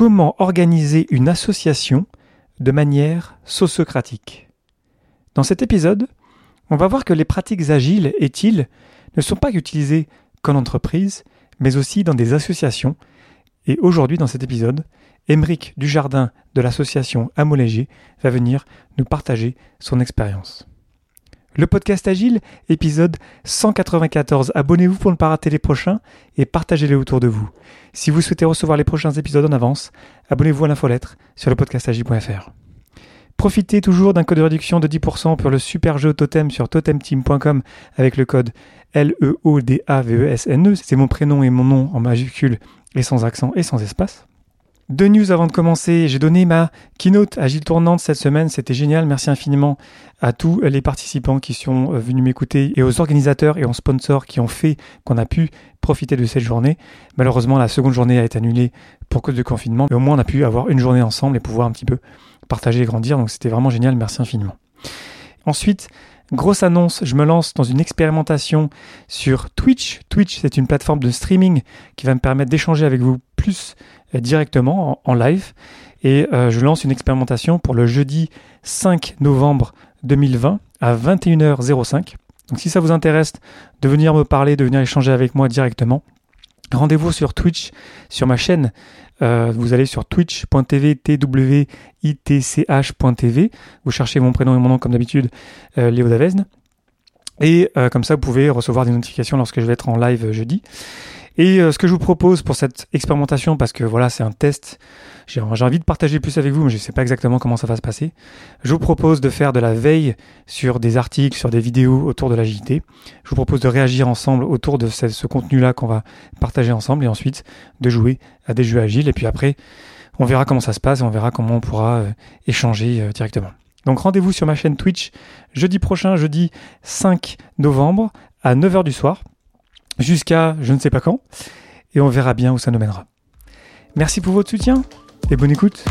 Comment organiser une association de manière sociocratique Dans cet épisode, on va voir que les pratiques agiles et TIL ne sont pas utilisées qu'en entreprise, mais aussi dans des associations. Et aujourd'hui, dans cet épisode, Émeric Dujardin de l'association Amolégé va venir nous partager son expérience. Le podcast Agile, épisode 194. Abonnez-vous pour ne pas rater les prochains et partagez-les autour de vous. Si vous souhaitez recevoir les prochains épisodes en avance, abonnez-vous à l'infolettre sur le podcastagile.fr. Profitez toujours d'un code de réduction de 10% pour le super jeu Totem sur totemteam.com avec le code L-E-O-D-A-V-E-S-N-E. C'est mon prénom et mon nom en majuscule et sans accent et sans espace. Deux news avant de commencer. J'ai donné ma keynote Agile Tournante cette semaine. C'était génial. Merci infiniment à tous les participants qui sont euh, venus m'écouter et aux organisateurs et aux sponsors qui ont fait qu'on a pu profiter de cette journée. Malheureusement, la seconde journée a été annulée pour cause de confinement. Mais au moins, on a pu avoir une journée ensemble et pouvoir un petit peu partager et grandir. Donc, c'était vraiment génial. Merci infiniment. Ensuite, Grosse annonce, je me lance dans une expérimentation sur Twitch. Twitch, c'est une plateforme de streaming qui va me permettre d'échanger avec vous plus directement en, live. Et euh, je lance une expérimentation pour le jeudi 5 novembre 2020 à 21h05. Donc si ça vous intéresse de venir me parler, de venir échanger avec moi directement, rendez-vous sur Twitch, sur ma chaîne. Euh, vous allez sur twitch.tv, twitch.tv, vous cherchez mon prénom et mon nom comme d'habitude, Léo Davezne. Et comme ça, vous pouvez recevoir des notifications lorsque je vais être en live jeudi. Et euh, ce que je vous propose pour cette expérimentation, parce que voilà, c'est un test, j'ai envie de partager plus avec vous, mais je ne sais pas exactement comment ça va se passer. Je vous propose de faire de la veille sur des articles, sur des vidéos autour de l'agilité. Je vous propose de réagir ensemble autour de ce, contenu-là qu'on va partager ensemble, et ensuite de jouer à des jeux agiles. Et puis après, on verra comment ça se passe et on verra comment on pourra euh, échanger euh, directement. Donc rendez-vous sur ma chaîne Twitch jeudi prochain, jeudi 5 novembre à 9h du soir jusqu'à je ne sais pas quand, et on verra bien où ça nous mènera. Merci pour votre soutien et bonne écoute.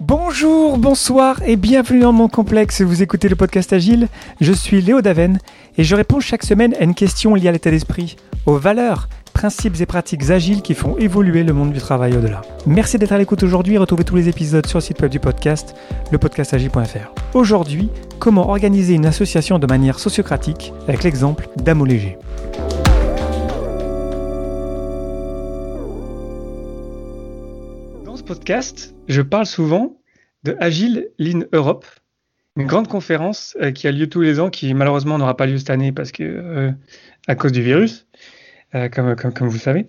Bonjour, bonsoir et bienvenue dans mon complexe. Vous écoutez le podcast Agile. Je suis Léo Daven et je réponds chaque semaine à une question liée à l'état d'esprit, aux valeurs principes et pratiques agiles qui font évoluer le monde du travail au-delà. Merci d'être à l'écoute aujourd'hui et retrouvez tous les épisodes sur le site web du podcast, lepodcastagile.fr. Aujourd'hui, comment organiser une association de manière sociocratique avec l'exemple d'Amo Léger. Dans ce podcast, je parle souvent de Agile Lean Europe, une grande conférence euh, qui a lieu tous les ans, qui malheureusement n'aura pas lieu cette année parce que euh, à cause du virus. Euh, comme, vous savez.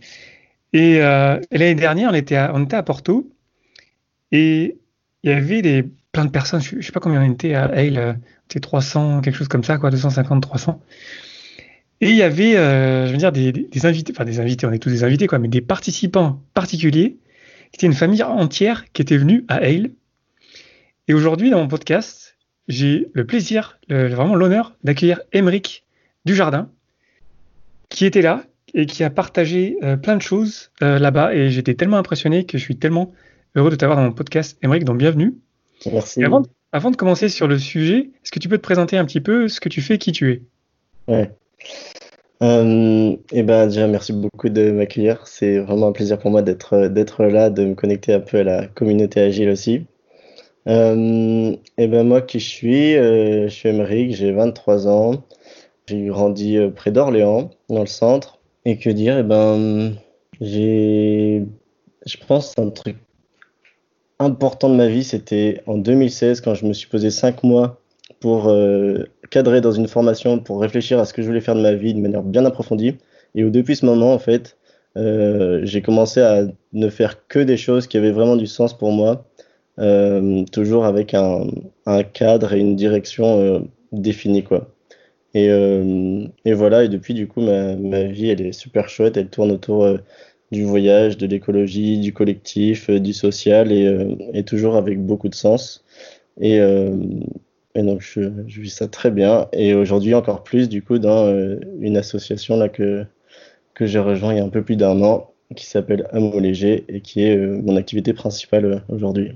Et, euh, l'année dernière, on était, à, Porto et il y avait des, plein de personnes, je ne sais pas combien on était à Hale, c'était 300, quelque chose comme ça, quoi, 250, 300. Et il y avait, euh, je veux dire, des, des, invités, enfin des invités, on est tous des invités, quoi, mais des participants particuliers, qui étaient une famille entière qui était venue à Hale. Et aujourd'hui, dans mon podcast, j'ai le plaisir, vraiment l'honneur d'accueillir Émeric Dujardin, qui était là, et qui a partagé euh, plein de choses euh, là-bas. Et j'étais tellement impressionné que je suis tellement heureux de t'avoir dans mon podcast. Émeric, donc bienvenue. Merci. avant, avant, de commencer sur le sujet, est-ce que tu peux te présenter un petit peu ce que tu fais, qui tu es? Ouais. Euh, et eh ben déjà merci beaucoup de m'accueillir. C'est vraiment un plaisir pour moi d'être d'être là, de me connecter un peu à la communauté agile aussi. et eh ben moi qui je suis, je suis Émeric, j'ai 23 ans. J'ai grandi près d'Orléans, dans le centre. Et que dire Eh ben, j'ai, je pense, un truc important de ma vie, c'était en 2016 quand je me suis posé cinq mois pour euh, cadrer dans une formation, pour réfléchir à ce que je voulais faire de ma vie de manière bien approfondie. Et où depuis ce moment, en fait, euh, j'ai commencé à ne faire que des choses qui avaient vraiment du sens pour moi, euh, toujours avec un, un, cadre et une direction définie, quoi. Et, euh, et, voilà, et depuis, du coup, ma, vie, elle est super chouette. Elle tourne autour euh, du voyage, de l'écologie, du collectif, euh, du social, et, toujours avec beaucoup de sens. Et, donc, je, vis ça très bien. Et aujourd'hui, encore plus, du coup, dans une association là, que, que j'ai rejoint il y a un peu plus d'un an, qui s'appelle Amo Léger, et qui est mon activité principale aujourd'hui.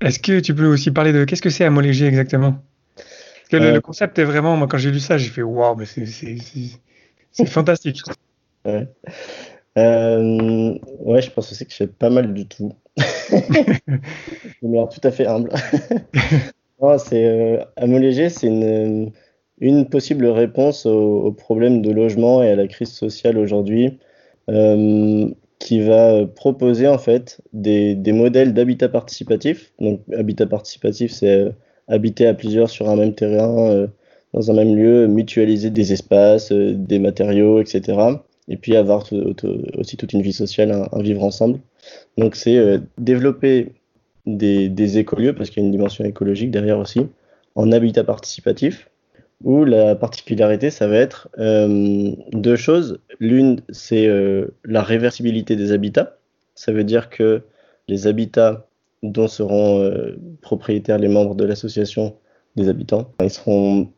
Est-ce que tu peux aussi parler de qu'est-ce que c'est Amo Léger exactement? Que le, concept est vraiment, moi quand j'ai lu ça, j'ai fait waouh, mais c'est fantastique. Ouais. Euh, ouais, je pense aussi que je fais pas mal du tout. je me tout à fait humble. c'est euh, c'est une, une possible réponse au, problème de logement et à la crise sociale aujourd'hui, euh, qui va proposer en fait des, des modèles d'habitat participatif. Donc, habitat participatif, c'est euh, habiter à plusieurs sur un même terrain, euh, dans un même lieu, mutualiser des espaces, des matériaux, etc et puis avoir aussi toute une vie sociale, un, vivre ensemble. Donc c'est euh, développer des, des écolieux, parce qu'il y a une dimension écologique derrière aussi, en habitat participatif, où la particularité, ça va être euh, deux choses. L'une, c'est euh, la réversibilité des habitats. Ça veut dire que les habitats dont seront propriétaires les membres de l'association des habitants, ils seront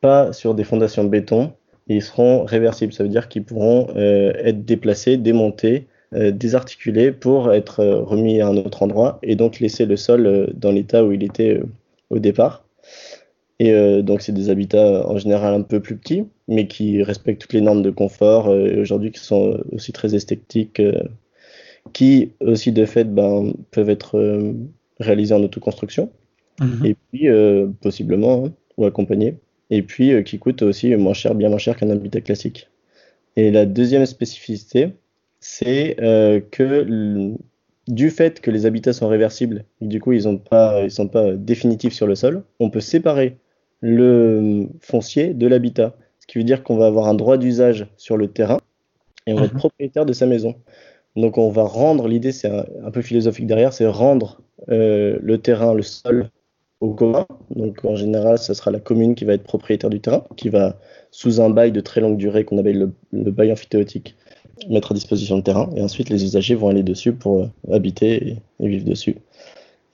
pas sur des fondations béton, ils seront réversibles. Ça veut dire qu'ils pourront euh, être déplacés, démontés, euh, désarticulés pour être euh, remis à un autre endroit et donc laisser le sol dans l'état où il était au départ. Et donc, c'est des habitats en général un peu plus petits, mais qui respectent toutes les normes de confort aujourd'hui qui sont aussi très esthétiques, qui aussi de fait ben, peuvent être réalisés en autoconstruction mhm. et puis possiblement hein, ou accompagnés et puis euh, qui coûte aussi moins cher, bien moins cher qu'un habitat classique. Et la deuxième spécificité, c'est euh, que du fait que les habitats sont réversibles, et du coup ils ne pas, sont pas définitifs sur le sol, on peut séparer le foncier de l'habitat. Ce qui veut dire qu'on va avoir un droit d'usage sur le terrain et on va être mhm. propriétaire de sa maison. Donc on va rendre, l'idée c'est un, peu philosophique derrière, c'est rendre euh, le terrain, le sol au commun. Donc en général, ce sera la commune qui va être propriétaire du terrain, qui va, sous un bail de très longue durée qu'on appelle le, bail amphithéotique, mettre à disposition le terrain. Et ensuite, les usagers vont aller dessus pour euh, habiter et, vivre dessus.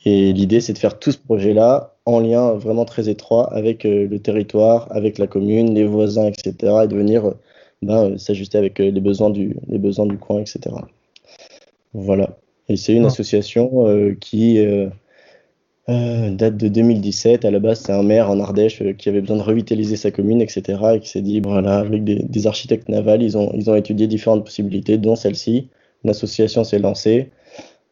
Et l'idée, c'est de faire tout ce projet-là en lien vraiment très étroit avec euh, le territoire, avec la commune, les voisins, etc. Et de venir ben, s'ajuster avec les besoins du coin, etc. Voilà. Et c'est une association qui euh, date de 2017. À la base, c'est un maire en Ardèche euh, qui avait besoin de revitaliser sa commune, etc. Et qui s'est dit, voilà, avec des, architectes navals, ils ont, ils ont étudié différentes possibilités, dont celle-ci. Une association s'est lancée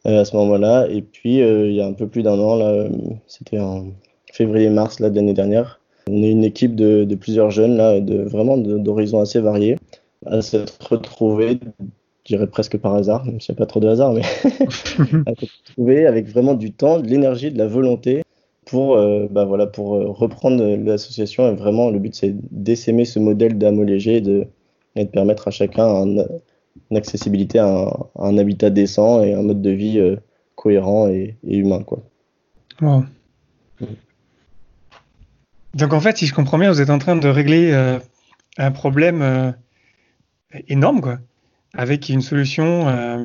euh, à ce moment-là. Et puis, il y a un peu plus d'un an, là, c'était en février-mars de l'année dernière, on est une équipe de, de plusieurs jeunes, là, de, vraiment d'horizons assez variés, à s'être retrouvés je dirais presque par hasard, même s'il n'y a pas trop de hasard, mais trouver avec vraiment du temps, de l'énergie, de la volonté pour, euh, bah voilà, pour euh, reprendre l'association. Et vraiment, le but, c'est d'essaimer ce modèle d'âme léger et de, et de permettre à chacun une accessibilité à un, habitat décent et un mode de vie euh, cohérent et, humain. Quoi. Wow. Donc en fait, si je comprends bien, vous êtes en train de régler un problème énorme, quoi avec une solution euh,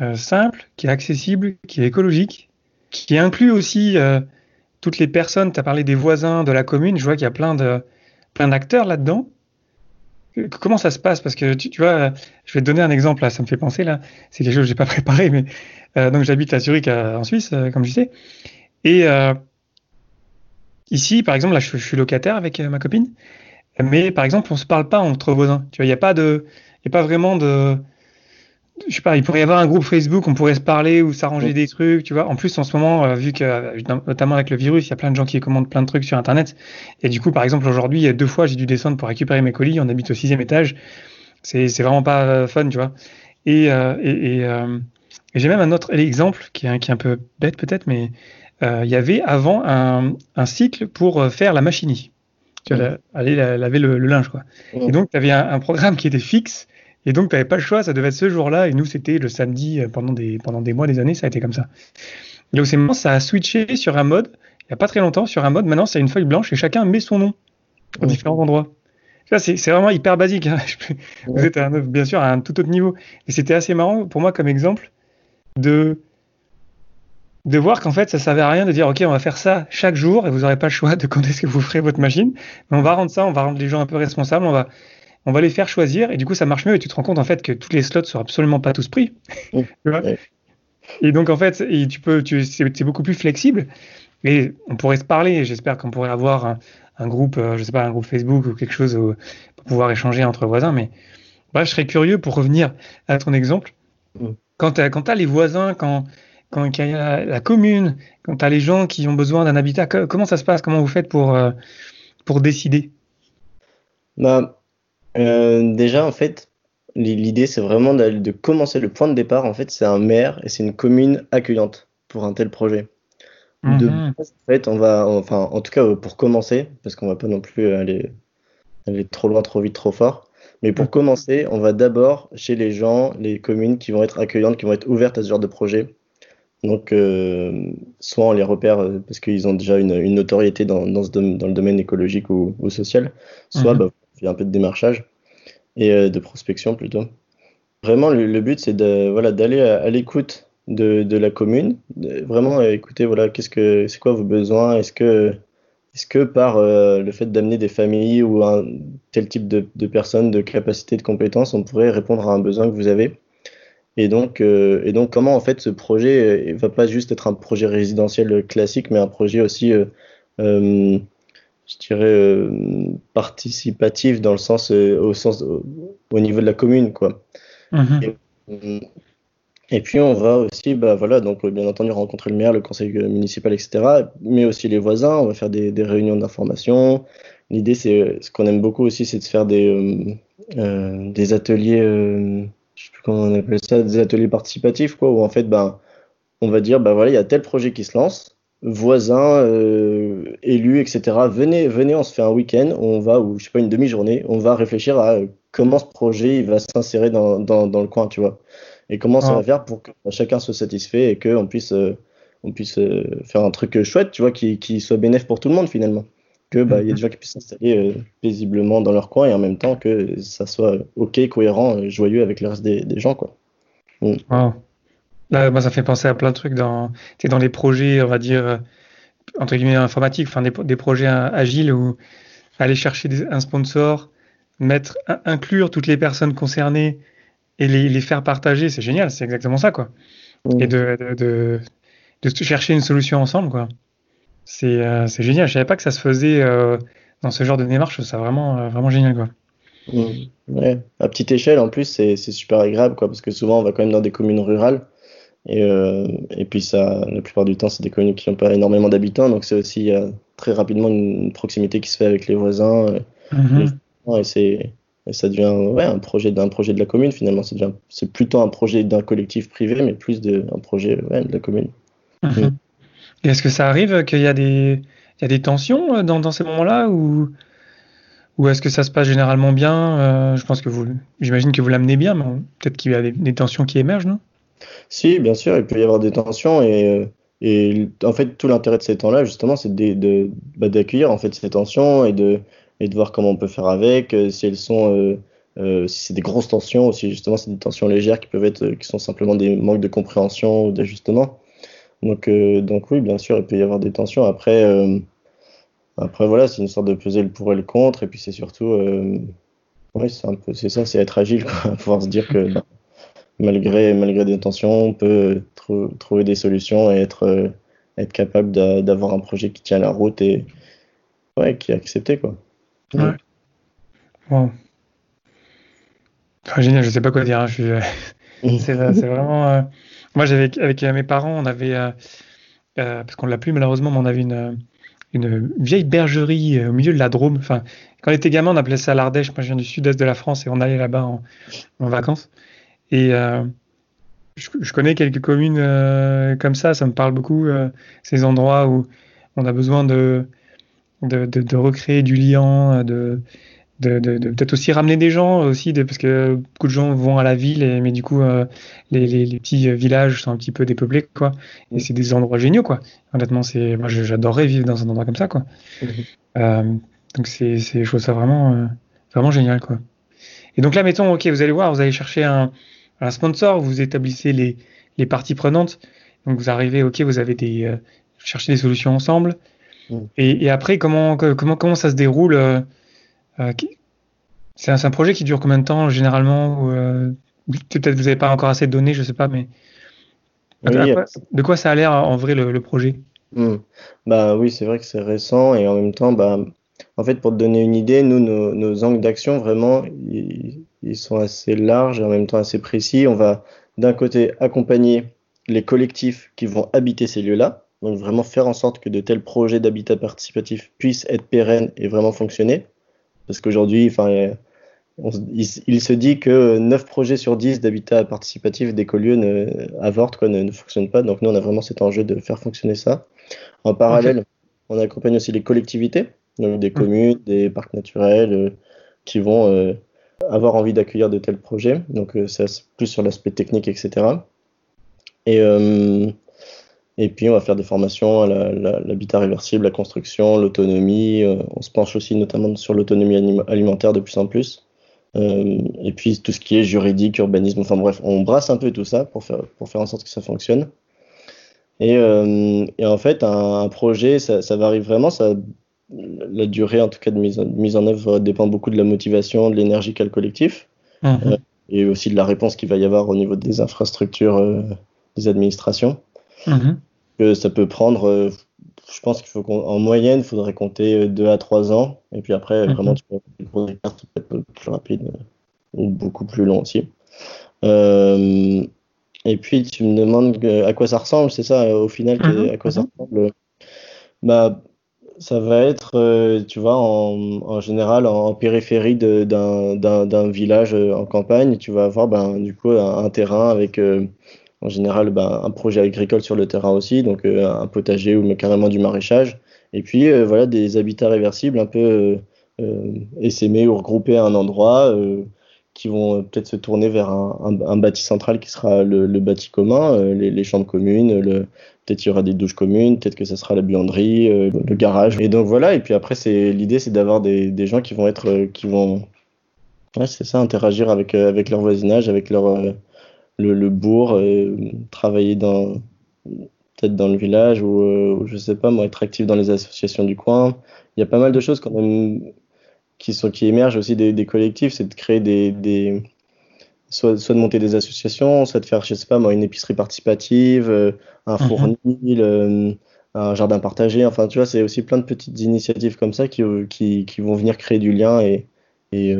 euh, simple, qui est accessible, qui est écologique, qui inclut aussi euh, toutes les personnes. Tu as parlé des voisins, de la commune. Je vois qu'il y a plein de plein d'acteurs là-dedans. Comment ça se passe? Parce que tu, vois, je vais te donner un exemple là. Ça me fait penser là. C'est quelque chose que j'ai pas préparé, mais donc j'habite à Zurich en Suisse, comme je sais. Et ici, par exemple, là, je, suis locataire avec ma copine. Mais par exemple, on se parle pas entre voisins. Tu vois, il n'y a pas de n'y a pas vraiment de. Je sais pas, il pourrait y avoir un groupe Facebook, on pourrait se parler ou s'arranger des trucs, tu vois. En plus, en ce moment, euh, vu que, euh, notamment avec le virus, il y a plein de gens qui commandent plein de trucs sur Internet. Et du coup, par exemple, aujourd'hui, il y a deux fois, j'ai dû descendre pour récupérer mes colis. On habite au sixième étage. C'est vraiment pas euh, fun, tu vois. Et, et, j'ai même un autre exemple qui est, qui est un peu bête peut-être, mais il y avait avant un, un cycle pour faire la machinie tu vas aller laver le, linge. Quoi. Et donc, tu avais un, programme qui était fixe. Et donc, tu n'avais pas le choix, ça devait être ce jour-là. Et nous, c'était le samedi euh, pendant des, pendant des mois, des années, ça a été comme ça. Et donc, c'est ça a switché sur un mode, il n'y a pas très longtemps, sur un mode, maintenant, c'est une feuille blanche et chacun met son nom aux différents endroits. C'est vraiment hyper basique. Hein. Vous êtes bien sûr à un tout autre niveau. Et c'était assez marrant pour moi comme exemple de de voir qu'en fait, ça ne servait à rien de dire, OK, on va faire ça chaque jour et vous n'aurez pas le choix de quand est-ce que vous ferez votre machine. Mais on va rendre ça, on va rendre les gens un peu responsables, on va, on va les faire choisir et du coup, ça marche mieux et tu te rends compte en fait que tous les slots sont absolument pas tous pris. et donc, en fait, et tu peux, tu, c'est beaucoup plus flexible. Et on pourrait se parler. J'espère qu'on pourrait avoir un, groupe, je je sais pas, un groupe Facebook ou quelque chose pour pouvoir échanger entre voisins. Mais je serais curieux pour revenir à ton exemple. Mm. Quand tu as, les voisins, quand, quand il y a la, commune, quand tu as les gens qui ont besoin d'un habitat, comment ça se passe? Comment vous faites pour, pour décider? Bah, Déjà, en fait, L'idée, c'est vraiment de, commencer le point de départ. En fait, c'est un maire et c'est une commune accueillante pour un tel projet. De mhm. en fait, on va, enfin, en tout cas, pour commencer, parce qu'on va pas non plus aller, aller trop loin, trop vite, trop fort. Mais pour commencer, on va d'abord chez les gens, les communes qui vont être accueillantes, qui vont être ouvertes à ce genre de projet. Donc, euh, soit on les repère euh, parce qu'ils ont déjà une, notoriété dans, dans, ce dans, le domaine écologique ou, social, soit mhm. bah, un peu de démarchage et euh, de prospection plutôt. Vraiment, le, but, c'est voilà, d'aller à, l'écoute de, la commune, vraiment écouter voilà, qu'est-ce que, c'est quoi vos besoins, est-ce que, est-ce que par euh, le fait d'amener des familles ou un tel type de, personnes, de capacités, de compétences, on pourrait répondre à un besoin que vous avez? Et donc, euh, et donc comment en fait ce projet va pas juste être un projet résidentiel classique, mais un projet aussi je dirais, euh, participatif dans le sens, euh, au sens, au, niveau de la commune, quoi. Mhm. Euh, et, puis on va aussi, bah voilà, donc bien entendu rencontrer le maire, le conseil municipal, etc., mais aussi les voisins. On va faire des, des réunions d'information. L'idée, c'est ce qu'on aime beaucoup aussi, c'est de faire des, des ateliers, je sais plus comment on appelle ça, des ateliers participatifs, quoi, où en fait, ben, on va dire, bah voilà, il y a tel projet qui se lance voisins, euh, élus, etc. Venez, venez, on se fait un week-end, on va, ou je sais pas, une demi-journée, on va réfléchir à comment ce projet il va s'insérer dans, dans, dans, le coin, tu vois. Et comment ça va faire pour que chacun soit satisfait et qu'on puisse, euh, on puisse euh, faire un truc chouette, tu vois, qui, qui soit bénéfique pour tout le monde finalement. Que bah, il y a des gens qui puissent s'installer paisiblement dans leur coin et en même temps que ça soit ok, cohérent, joyeux avec le reste des, des gens, quoi. Mm. Là, moi, ça fait penser à plein de trucs dans, dans les projets, on va dire, euh, entre guillemets, informatiques, enfin, des, des projets agiles où aller chercher un sponsor, mettre, inclure toutes les personnes concernées et les, les faire partager, c'est génial, c'est exactement ça, quoi. Et de, de, de, chercher une solution ensemble, quoi. C'est euh, génial. Je savais pas que ça se faisait euh, dans ce genre de démarche, c'est vraiment, vraiment génial, quoi. Ouais. À petite échelle, en plus, c'est super agréable, quoi, parce que souvent, on va quand même dans des communes rurales. Et, euh, et puis ça, la plupart du temps, c'est des communes qui n'ont pas énormément d'habitants, donc c'est aussi euh, très rapidement une proximité qui se fait avec les voisins. Euh, mhm. et, c'est, ça devient ouais, un, projet d'un projet de la commune finalement. C'est, plutôt un projet d'un collectif privé, mais plus de, un projet ouais, de la commune. Mhm. Mm. Est-ce que ça arrive qu'il y a des, il y a des tensions dans, dans ces moments-là ou, ou est-ce que ça se passe généralement bien? Je pense que vous, j'imagine que vous l'amenez bien, mais peut-être qu'il y a des, des tensions qui émergent, non? Si, bien sûr, il peut y avoir des tensions et, et en fait, tout l'intérêt de ces temps-là, justement, c'est de, de, bah, d'accueillir en fait ces tensions et de, et de voir comment on peut faire avec, euh, si elles sont, euh, euh, si c'est des grosses tensions ou si justement c'est des tensions légères qui peuvent être, qui sont simplement des manques de compréhension ou d'ajustement. Donc, donc oui, bien sûr, il peut y avoir des tensions. Après, après voilà, c'est une sorte de peser le pour et le contre, et puis c'est surtout, oui, c'est un peu, c'est ça, c'est être agile, quoi, pouvoir se dire que malgré, malgré des tensions, on peut trouver des solutions et être, euh, être capable d'avoir un projet qui tient la route et ouais, qui est accepté. Quoi. Ouais. Wow. génial, je sais pas quoi dire. Hein, euh, c'est vraiment. Euh, moi, j'avais avec mes parents, on avait parce qu'on l'a plus malheureusement, mais on avait une, une vieille bergerie au milieu de la Drôme. Enfin, quand on était gamin, on appelait ça l'Ardèche. Moi, je viens du sud-est de la France et on allait là-bas en, en, vacances. Et euh, je, connais quelques communes euh, comme ça, ça me parle beaucoup, euh, ces endroits où on a besoin de, de, de, recréer du lien, de, de, de peut-être aussi ramener des gens aussi, parce que beaucoup de gens vont à la ville, et, mais du coup, les, les, les, petits villages sont un petit peu dépeuplés, quoi. Et c'est des endroits géniaux, quoi. Honnêtement, c'est, moi, j'adorerais vivre dans un endroit comme ça, quoi. Mmh. donc, c'est, je trouve ça vraiment, vraiment génial, quoi. Et donc là, mettons, ok, vous allez voir, vous allez chercher un, un sponsor, vous établissez les, les parties prenantes. Donc vous arrivez, ok, vous avez des euh, cherchez des solutions ensemble. Mm. Et, et, après, comment, comment, comment ça se déroule euh, euh, C'est un, un, projet qui dure combien de temps généralement ou, Peut-être vous n'avez pas encore assez de données, je sais pas, mais de quoi ça a l'air en vrai le, projet? Bah oui, c'est vrai que c'est récent et en même temps, bah, en fait, pour te donner une idée, nous, nos, nos angles d'action, vraiment, ils, ils sont assez larges et en même temps assez précis. On va d'un côté accompagner les collectifs qui vont habiter ces lieux-là, donc vraiment faire en sorte que de tels projets d'habitat participatif puissent être pérennes et vraiment fonctionner. Parce qu'aujourd'hui, enfin, il, se dit que 9 projets sur 10 d'habitat participatif d'écolieux ne, avortent, quoi, ne, ne, fonctionnent pas. Donc nous, on a vraiment cet enjeu de faire fonctionner ça. En parallèle, okay. on accompagne aussi les collectivités, donc des communes, des parcs naturels, euh, qui vont euh, avoir envie d'accueillir de tels projets. Donc euh, c'est plus sur l'aspect technique, etc. Et, euh, et puis on va faire des formations à l'habitat réversible, la construction, l'autonomie. Euh, on se penche aussi notamment sur l'autonomie alimentaire de plus en plus. Et puis tout ce qui est juridique, urbanisme, enfin bref, on brasse un peu tout ça pour faire, pour faire en sorte que ça fonctionne. Et, et en fait, un, un projet, ça, ça, varie vraiment. Ça, la durée, en tout cas, de mise, en œuvre dépend beaucoup de la motivation, de l'énergie qu'a le collectif, mmh. euh, et aussi de la réponse qu'il va y avoir au niveau des infrastructures, euh, des administrations. Mmh. Que ça peut prendre, je pense qu'il faut qu'en moyenne, il faudrait compter 2 à 3 ans, et puis après, mmh. vraiment, tu peux pour des cartes peut-être plus rapide ou beaucoup plus long aussi. Euh, et puis tu me demandes à quoi ça ressemble, c'est ça au final à quoi ça ressemble Bah ça va être, tu vois, en, général en, périphérie d'un village en campagne, tu vas avoir ben, du coup un, terrain avec euh, en général ben, un projet agricole sur le terrain aussi, donc euh, un potager ou carrément du maraîchage. Et puis euh, voilà des habitats réversibles un peu euh, essaimés ou regroupés à un endroit qui vont peut-être se tourner vers un, un, bâti central qui sera le, le bâti commun, les, les, chambres communes, le, peut-être il y aura des douches communes, peut-être que ça sera la buanderie, euh, le garage. Et donc voilà, et puis après, c'est l'idée, c'est d'avoir des, des, gens qui vont être, euh, qui vont, c'est ça, interagir avec, euh, avec leur voisinage, avec leur, le, bourg, travailler dans, peut-être dans le village ou, je sais pas, être actif dans les associations du coin. Il y a pas mal de choses qui sont, qui émergent aussi des, collectifs, c'est de créer des soit, soit de monter des associations, soit de faire, je sais pas moi, une épicerie participative, euh, un mhm. fournil, euh, un jardin partagé. Enfin, tu vois, c'est aussi plein de petites initiatives comme ça qui, euh, qui, qui vont venir créer du lien et, et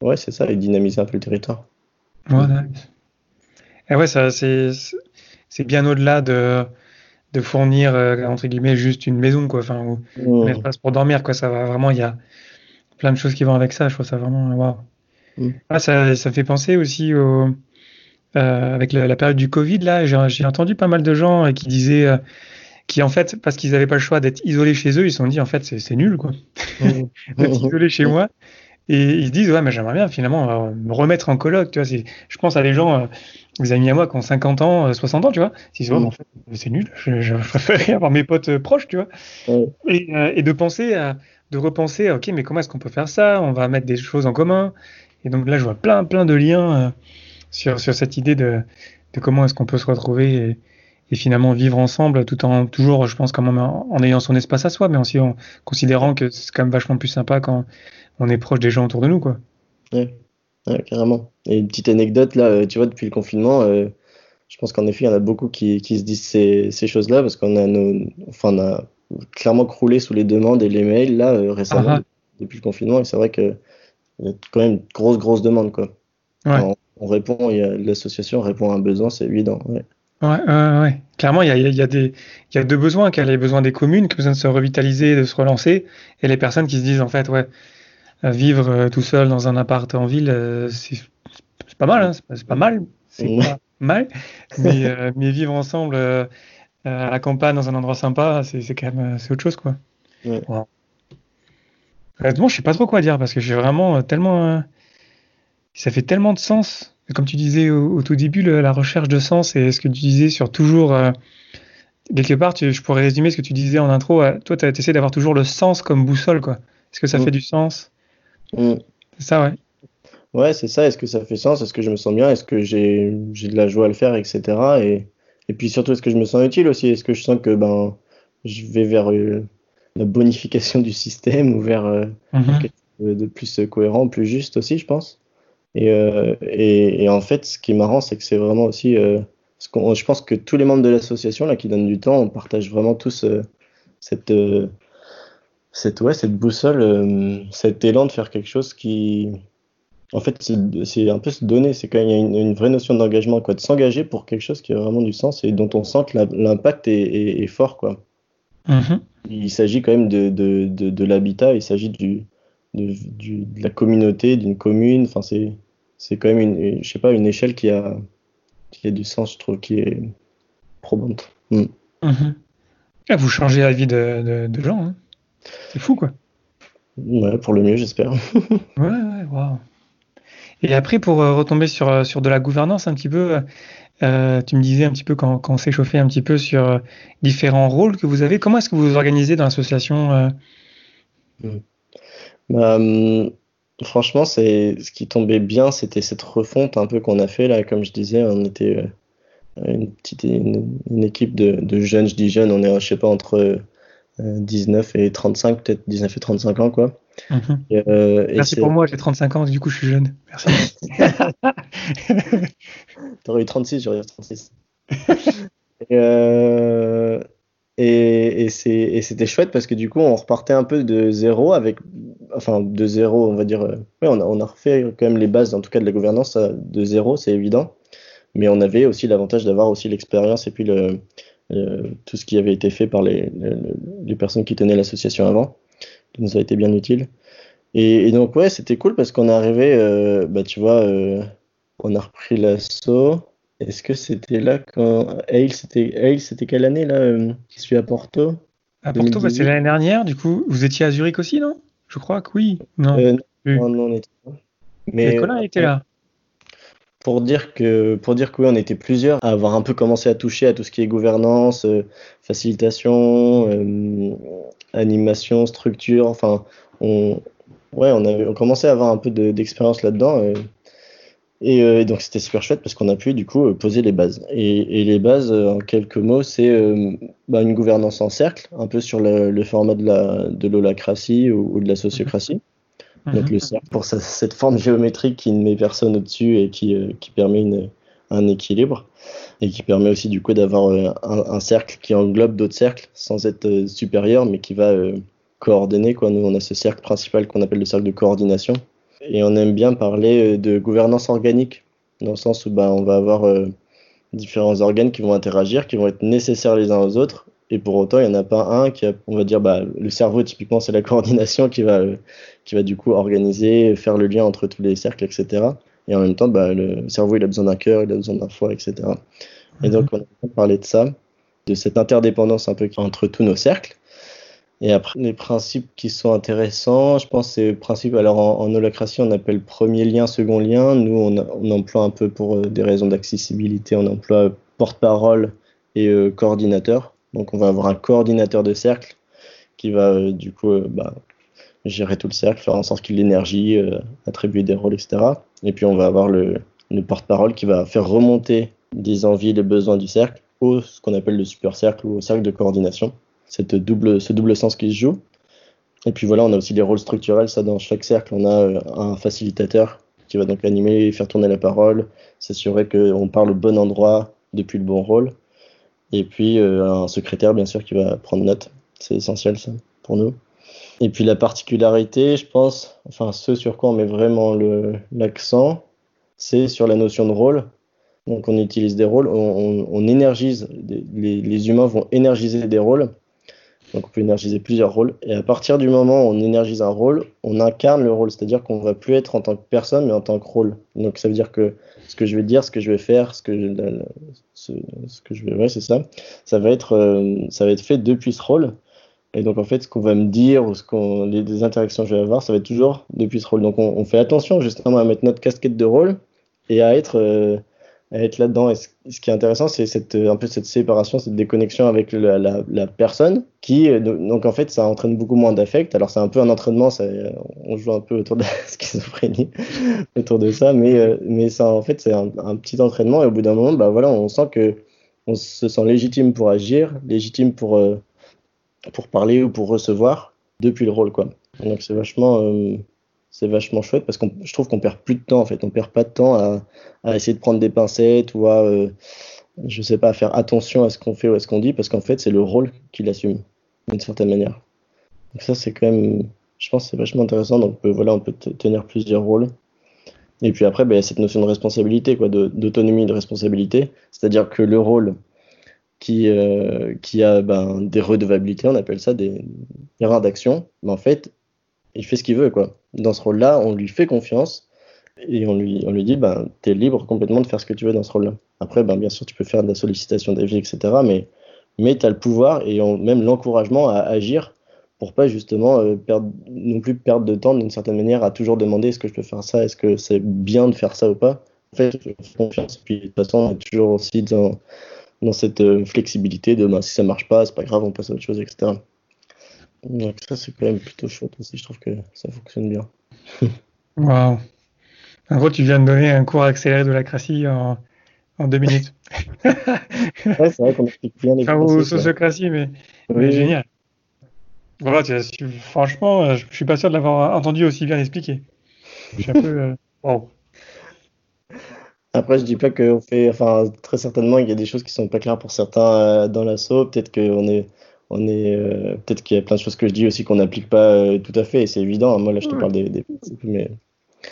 ouais, c'est ça, et dynamiser un peu le territoire. Ouais, et ouais, ça, c'est, c'est bien au-delà de, de fournir, entre guillemets, juste une maison, quoi, enfin, ou mmh. un espace pour dormir, quoi. Ça va vraiment, il y a plein de choses qui vont avec ça. Je trouve ça vraiment, waouh. Mm. Ah, ça, ça, fait penser aussi au, euh, avec la, la, période du Covid, là, j'ai entendu pas mal de gens euh, qui disaient, euh, qui en fait, parce qu'ils n'avaient pas le choix d'être isolés chez eux, ils se sont dit, en fait, c'est nul, quoi, mm. d'être isolé chez moi. Et ils se disent, ouais, mais j'aimerais bien finalement me remettre en coloc, tu vois. Je pense à des gens, des amis à moi qui ont 50 ans, 60 ans, tu vois. Ils se disent, ouais, en fait, c'est nul, je, je préférerais avoir mes potes proches, tu vois. Et, et, de penser à, de repenser, ok, mais comment est-ce qu'on peut faire ça? On va mettre des choses en commun. Et donc là, je vois plein, plein de liens euh, sur, sur cette idée de, de comment est-ce qu'on peut se retrouver et, et, finalement vivre ensemble, tout en toujours, je pense, quand même en, en, ayant son espace à soi, mais aussi en considérant que c'est quand même vachement plus sympa quand on est proche des gens autour de nous, quoi. Ouais, ouais carrément. Et une petite anecdote là, euh, tu vois, depuis le confinement. Euh, je pense qu'en effet, il y en a beaucoup qui, qui se disent ces, ces choses-là parce qu'on a, nos, enfin, on a clairement croulé sous les demandes et les mails là récemment ah ah. depuis le confinement. Et c'est vrai que il y a quand même une grosse, grosse demande. Quoi. Ouais. On répond, l'association répond à un besoin, c'est évident. Ouais. Ouais, ouais, ouais. Clairement, il y a, y, a des, y a deux besoins. Il y a les besoins des communes qui ont besoin de se revitaliser, de se relancer, et les personnes qui se disent en fait, ouais, euh, vivre euh, tout seul dans un appart en ville, euh, c'est pas mal, hein, c'est pas, mal, c'est pas mal, mais, euh, mais, vivre ensemble euh, à la campagne dans un endroit sympa, c'est quand même autre chose quoi. Ouais. Wow. Honnêtement, je sais pas trop quoi dire parce que j'ai vraiment euh, tellement. Euh, ça fait tellement de sens. Comme tu disais au, au tout début, le, la recherche de sens et ce que tu disais sur toujours. Euh, quelque part, tu, je pourrais résumer ce que tu disais en intro. Euh, toi, tu essayé d'avoir toujours le sens comme boussole, quoi. Est-ce que ça mmh. fait du sens? Mmh. C'est ça, ouais. Ouais, c'est ça. Est-ce que ça fait sens? Est-ce que je me sens bien? Est-ce que j'ai de la joie à le faire, etc. Et, et puis surtout, est-ce que je me sens utile aussi? Est-ce que je sens que ben, je vais vers la bonification du système ou vers euh, mm-hmm. quelque chose de plus cohérent, plus juste aussi, je pense. Et, euh, et, et, en fait, ce qui est marrant, c'est que c'est vraiment aussi euh, je pense que tous les membres de l'association là qui donnent du temps, on partage vraiment tous cette cette ouais cette boussole, cet élan de faire quelque chose qui en fait, c'est un peu se donner, c'est quand il y a une, vraie notion d'engagement, quoi, de s'engager pour quelque chose qui a vraiment du sens et dont on sent que l'impact est, fort, quoi. Mm-hmm. Il s'agit quand même de, de, de, l'habitat, il s'agit du, de, la communauté, d'une commune. Enfin, c'est, c'est quand même une, je sais pas, une échelle qui a, qui a du sens, je trouve, qui est probante. Mm. Mm-hmm. Ah, vous changez la vie de, gens, hein. c'est fou, quoi. Ouais, pour le mieux, j'espère. ouais, ouais, waouh. Et après, pour euh, retomber sur, euh, sur de la gouvernance un petit peu, euh, tu me disais un petit peu quand, on s'est chauffé un petit peu sur différents rôles que vous avez. Comment est-ce que vous vous organisez dans l'association mmh. bah, mmh, Franchement, c'est ce qui tombait bien, c'était cette refonte un peu qu'on a fait là. Comme je disais, on était une petite une, équipe de, de, jeunes. Je dis jeunes, on est, je sais pas, entre 19 et 35, peut-être 19 et 35 ans, quoi. Mhm. Euh, Merci pour moi, j'ai 35 ans, du coup je suis jeune. Merci. T'aurais eu 36, j'aurais eu 36. Euh, et, et c'était chouette parce que du coup on repartait un peu de zéro avec, enfin de zéro, on va dire, euh, on, a, on a refait quand même les bases en tout cas de la gouvernance de zéro, c'est évident. Mais on avait aussi l'avantage d'avoir aussi l'expérience et puis le, tout ce qui avait été fait par les, les personnes qui tenaient l'association avant qui nous a été bien utile. Et, donc, ouais, c'était cool parce qu'on est arrivé, euh, bah, tu vois, euh, on a repris l'assaut. Est-ce que c'était là quand Hale, c'était c'était quelle année là euh, qui suit à Porto? À Porto, bah, c'est l'année dernière. Du coup, vous étiez à Zurich aussi, non? Je crois que oui. Non, non, non, on était pas. Mais Colin était là. Pour dire que, pour dire que oui, on était plusieurs à avoir un peu commencé à toucher à tout ce qui est gouvernance, facilitation, animation, structure. Enfin, on, ouais, on, avait, on commençait à avoir un peu d'expérience là-dedans. Euh, euh, et, donc c'était super chouette parce qu'on a pu du coup euh, poser les bases. Et, les bases, en quelques mots, c'est bah, une gouvernance en cercle, un peu sur le, format de l'holacratie ou, de la sociocratie. Mhm. Donc le cercle pour cette forme géométrique qui ne met personne au-dessus et qui, qui permet une, un équilibre et qui permet aussi du coup d'avoir un, un, cercle qui englobe d'autres cercles sans être supérieur mais qui va coordonné. Quoi. Nous, on a ce cercle principal qu'on appelle le cercle de coordination. Et on aime bien parler euh, de gouvernance organique, dans le sens où bah, on va avoir euh, différents organes qui vont interagir, qui vont être nécessaires les uns aux autres. Et pour autant, il n'y en a pas un qui a, on va dire, bah, le cerveau, typiquement, c'est la coordination qui va, qui va du coup organiser, faire le lien entre tous les cercles, etc. Et en même temps, bah, le cerveau, il a besoin d'un cœur, il a besoin d'un foie, etc. Et donc, on a parlé de ça, de cette interdépendance un peu entre tous nos cercles. Et après, les principes qui sont intéressants, je pense, c'est le principe. Alors, en, holacratie, on appelle premier lien, second lien. Nous, on, emploie un peu pour euh, des raisons d'accessibilité, on emploie porte-parole et euh, coordinateur. Donc, on va avoir un coordinateur de cercle qui va, euh, du coup, bah, gérer tout le cercle, faire en sorte qu'il ait l'énergie, attribuer des rôles, etc. Et puis, on va avoir le, le porte-parole qui va faire remonter des envies, les besoins du cercle au ce qu'on appelle le super cercle ou au cercle de coordination cette double, ce double sens qui se joue. Et puis voilà, on a aussi des rôles structurels. Ça, dans chaque cercle, on a euh, un facilitateur qui va donc animer, faire tourner la parole, s'assurer qu'on parle au bon endroit depuis le bon rôle. Et puis euh, un secrétaire, bien sûr, qui va prendre note. C'est essentiel, ça, pour nous. Et puis la particularité, je pense, enfin ce sur quoi on met vraiment l'accent, c'est sur la notion de rôle. Donc on utilise des rôles, on, énergise, les, les, humains vont énergiser des rôles donc on peut énergiser plusieurs rôles. Et à partir du moment où on énergise un rôle, on incarne le rôle. C'est-à-dire qu'on va plus être en tant que personne, mais en tant que rôle. Donc ça veut dire que ce que je vais dire, ce que je vais faire, ce que je, ce, que je vais, ouais, c'est ça. Ça va être, euh, ça va être fait depuis ce rôle. Et donc en fait, ce qu'on va me dire ou ce qu'on, les, interactions que je vais avoir, ça va être toujours depuis ce rôle. Donc on, on fait attention justement à mettre notre casquette de rôle et à être euh, être là-dedans. Et ce, qui est intéressant, c'est cette, un peu cette séparation, cette déconnexion avec la, personne, qui, euh, donc en fait, ça entraîne beaucoup moins d'affect. Alors c'est un peu un entraînement, ça, on joue un peu autour de la schizophrénie, autour de ça, mais, euh, mais ça, en fait, c'est un, petit entraînement. Et au bout d'un moment, bah voilà, on sent que on se sent légitime pour agir, légitime pour, euh, pour parler ou pour recevoir depuis le rôle, quoi. Donc c'est vachement c'est vachement chouette parce que je trouve qu'on perd plus de temps en fait. On perd pas de temps à, à essayer de prendre des pincettes ou à, euh, je sais pas, à faire attention à ce qu'on fait ou à ce qu'on dit, parce qu'en fait, c'est le rôle qu'il assume, d'une certaine manière. Donc ça, c'est quand même, je pense, c'est vachement intéressant. Donc euh, voilà, on peut tenir plusieurs rôles. Et puis après, ben, il y a cette notion de responsabilité, quoi, d'autonomie, de, responsabilité. C'est-à-dire que le rôle qui, euh, qui a ben, des redevabilités, on appelle ça des erreurs d'action, mais en fait, il fait ce qu'il veut. Quoi. Dans ce rôle-là, on lui fait confiance et on lui, on lui dit ben, tu es libre complètement de faire ce que tu veux dans ce rôle-là. Après, ben, bien sûr, tu peux faire de la sollicitation d'avis, etc. Mais, mais tu as le pouvoir et même l'encouragement à agir pour pas justement euh, perdre, non plus perdre de temps d'une certaine manière à toujours demander est-ce que je peux faire ça, est-ce que c'est bien de faire ça ou pas? En fait, confiance. Puis de toute façon, on est toujours aussi dans, dans cette euh, flexibilité de ben, si ça marche pas, c'est pas grave, on passe à autre chose, etc. Donc ça, c'est quand même plutôt chouette aussi. Je trouve que ça fonctionne bien. Waouh. En gros, tu viens de donner un cours accéléré de lacratie en, en deux minutes. ouais, c'est vrai qu'on explique bien les enfin, Ou sociocratie, mais, mais génial. Voilà, franchement, euh, je suis pas sûr de l'avoir entendu aussi bien expliqué. Je suis un peu. Euh, wow. Après, je dis pas qu'on fait. Enfin, très certainement, il y a des choses qui sont pas claires pour certains euh, dans l'assaut. Peut-être qu'on est. On est, peut-être qu'il y a plein de choses que je dis aussi qu'on n'applique pas tout à fait, et c'est évident. Moi, là, je te parle des, des mais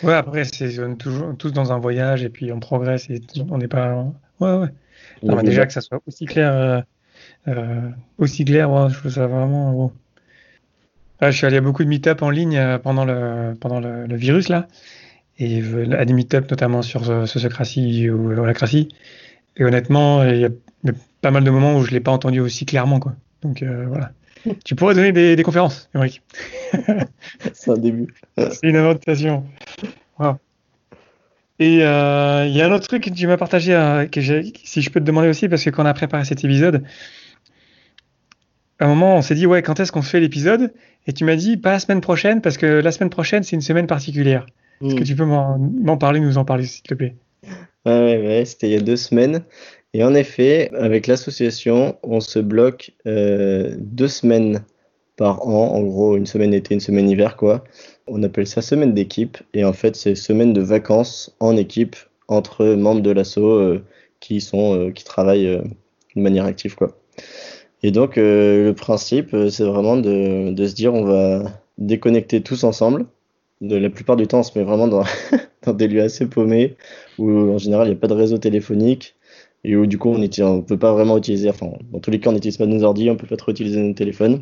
Ouais, après, c'est on est toujours tous dans un voyage et puis on progresse et on n'est pas. Ouais, ouais. Déjà que ça soit aussi clair, euh, euh, aussi clair, ouais, je trouve ça vraiment. Bon. je suis allé à beaucoup de meet-up en ligne euh, pendant le pendant le, le virus là, et à des meet-up notamment sur Sociocratie ou Holacratie. Et honnêtement, il y, a pas mal de moments où je l'ai pas entendu aussi clairement, quoi. Donc voilà. tu pourrais donner des, des conférences, Émeric. C'est un début. C'est une invitation. Et euh, il y a un autre truc que tu m'as partagé, euh, que si je peux te demander aussi, parce que quand on a préparé cet épisode, à un moment, on s'est dit, ouais, quand est-ce qu'on fait l'épisode? Et tu m'as dit, pas la semaine prochaine, parce que la semaine prochaine, c'est une semaine particulière. Est-ce que hmm. tu peux m'en parler, nous en parler, s'il te plaît? Ouais, ouais, c'était il y a deux semaines. Et en effet, avec l'association, on se bloque euh, deux semaines par an, en gros une semaine été, une semaine hiver, quoi. On appelle ça semaine d'équipe, et en fait c'est semaine de vacances en équipe entre membres de l'asso euh, qui sont euh, qui travaillent de manière active, quoi. Et donc le principe, c'est vraiment de, de, se dire on va déconnecter tous ensemble. De la plupart du temps, on se met vraiment dans, dans des lieux assez paumés où en général il n'y a pas de réseau téléphonique et où du coup on ne peut pas vraiment utiliser, enfin dans tous les cas on n'utilise pas nos ordi, on peut pas trop utiliser nos téléphones.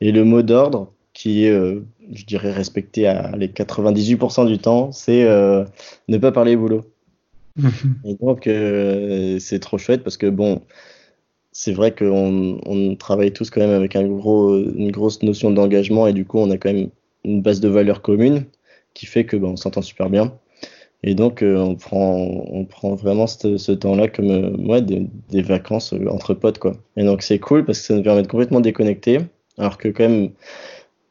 Et le mot d'ordre, qui est, euh, je dirais, respecté à les 98% du temps, c'est euh, ne pas parler boulot. et donc, euh, c'est trop chouette parce que, bon, c'est vrai qu'on on travaille tous quand même avec un gros, une grosse notion d'engagement et du coup, on a quand même une base de valeurs communes qui fait que, bon, on s'entend super bien. Et donc, on, prend, on prend vraiment ce, temps-là comme ouais, des, vacances entre potes. Quoi. Et donc, c'est cool parce que ça nous permet de complètement déconnecter alors que quand même,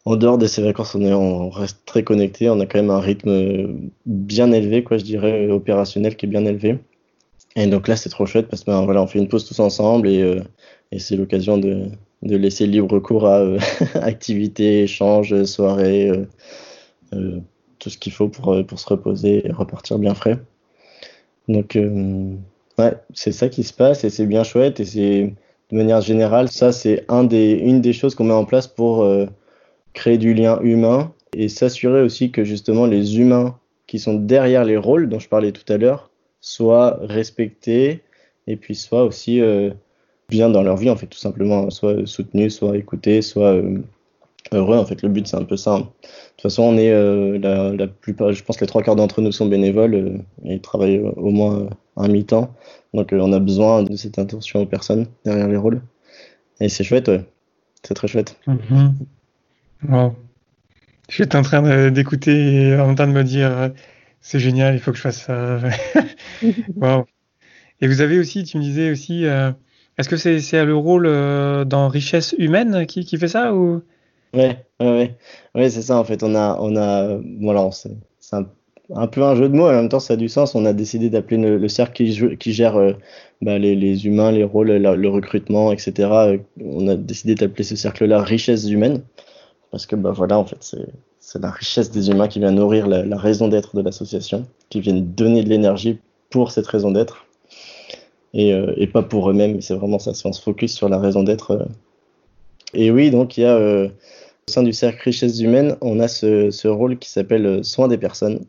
en dehors de ces vacances, on, est, on reste très connecté. On a quand même un rythme bien élevé, quoi, je dirais, opérationnel qui est bien élevé. Et donc là, c'est trop chouette parce que ben, voilà, fait une pause tous ensemble et, euh, et c'est l'occasion de, de, laisser libre cours à euh, activités, échanges, soirées, euh, euh tout ce qu'il faut pour, pour se reposer et repartir bien frais. Donc, ouais, c'est ça qui se passe et c'est bien chouette et c'est de manière générale, ça c'est un des, une des choses qu'on met en place pour euh, créer du lien humain et s'assurer aussi que justement les humains qui sont derrière les rôles dont je parlais tout à l'heure soient respectés et puis soient aussi euh, bien dans leur vie en fait tout simplement, soit soutenus, soit écoutés, soit euh, heureux. En fait, le but c'est un peu ça. Hein. De toute façon, on est la, la, plupart, je pense que les trois quarts d'entre nous sont bénévoles et travaillent au moins un mi-temps. Donc euh, on a besoin de cette attention aux personnes derrière les rôles. Et c'est chouette, ouais. C'est très chouette. Mm Je suis en train d'écouter et en train de me dire euh, c'est génial, il faut que je fasse ça. wow. Et vous avez aussi, tu me disais aussi, euh, est-ce que c'est le rôle dans Richesse humaine qui, qui fait ça ou? Ouais, ouais, ouais, c'est ça en fait. On a, on a, voilà, c'est un un peu un jeu de mots, en même temps ça a du sens. On a décidé d'appeler le, cercle qui, gère euh, bah, les, humains, les rôles, le recrutement, etc. On a décidé d'appeler ce cercle-là richesse humaine, parce que bah, voilà, en fait, c'est la richesse des humains qui vient nourrir la, raison d'être de l'association, qui vient donner de l'énergie pour cette raison d'être. et, et pas pour eux-mêmes. C'est vraiment ça, on se focus sur la raison d'être. Et oui, donc il y a au sein du cercle richesse humaine, on a ce, ce rôle qui s'appelle soin des personnes.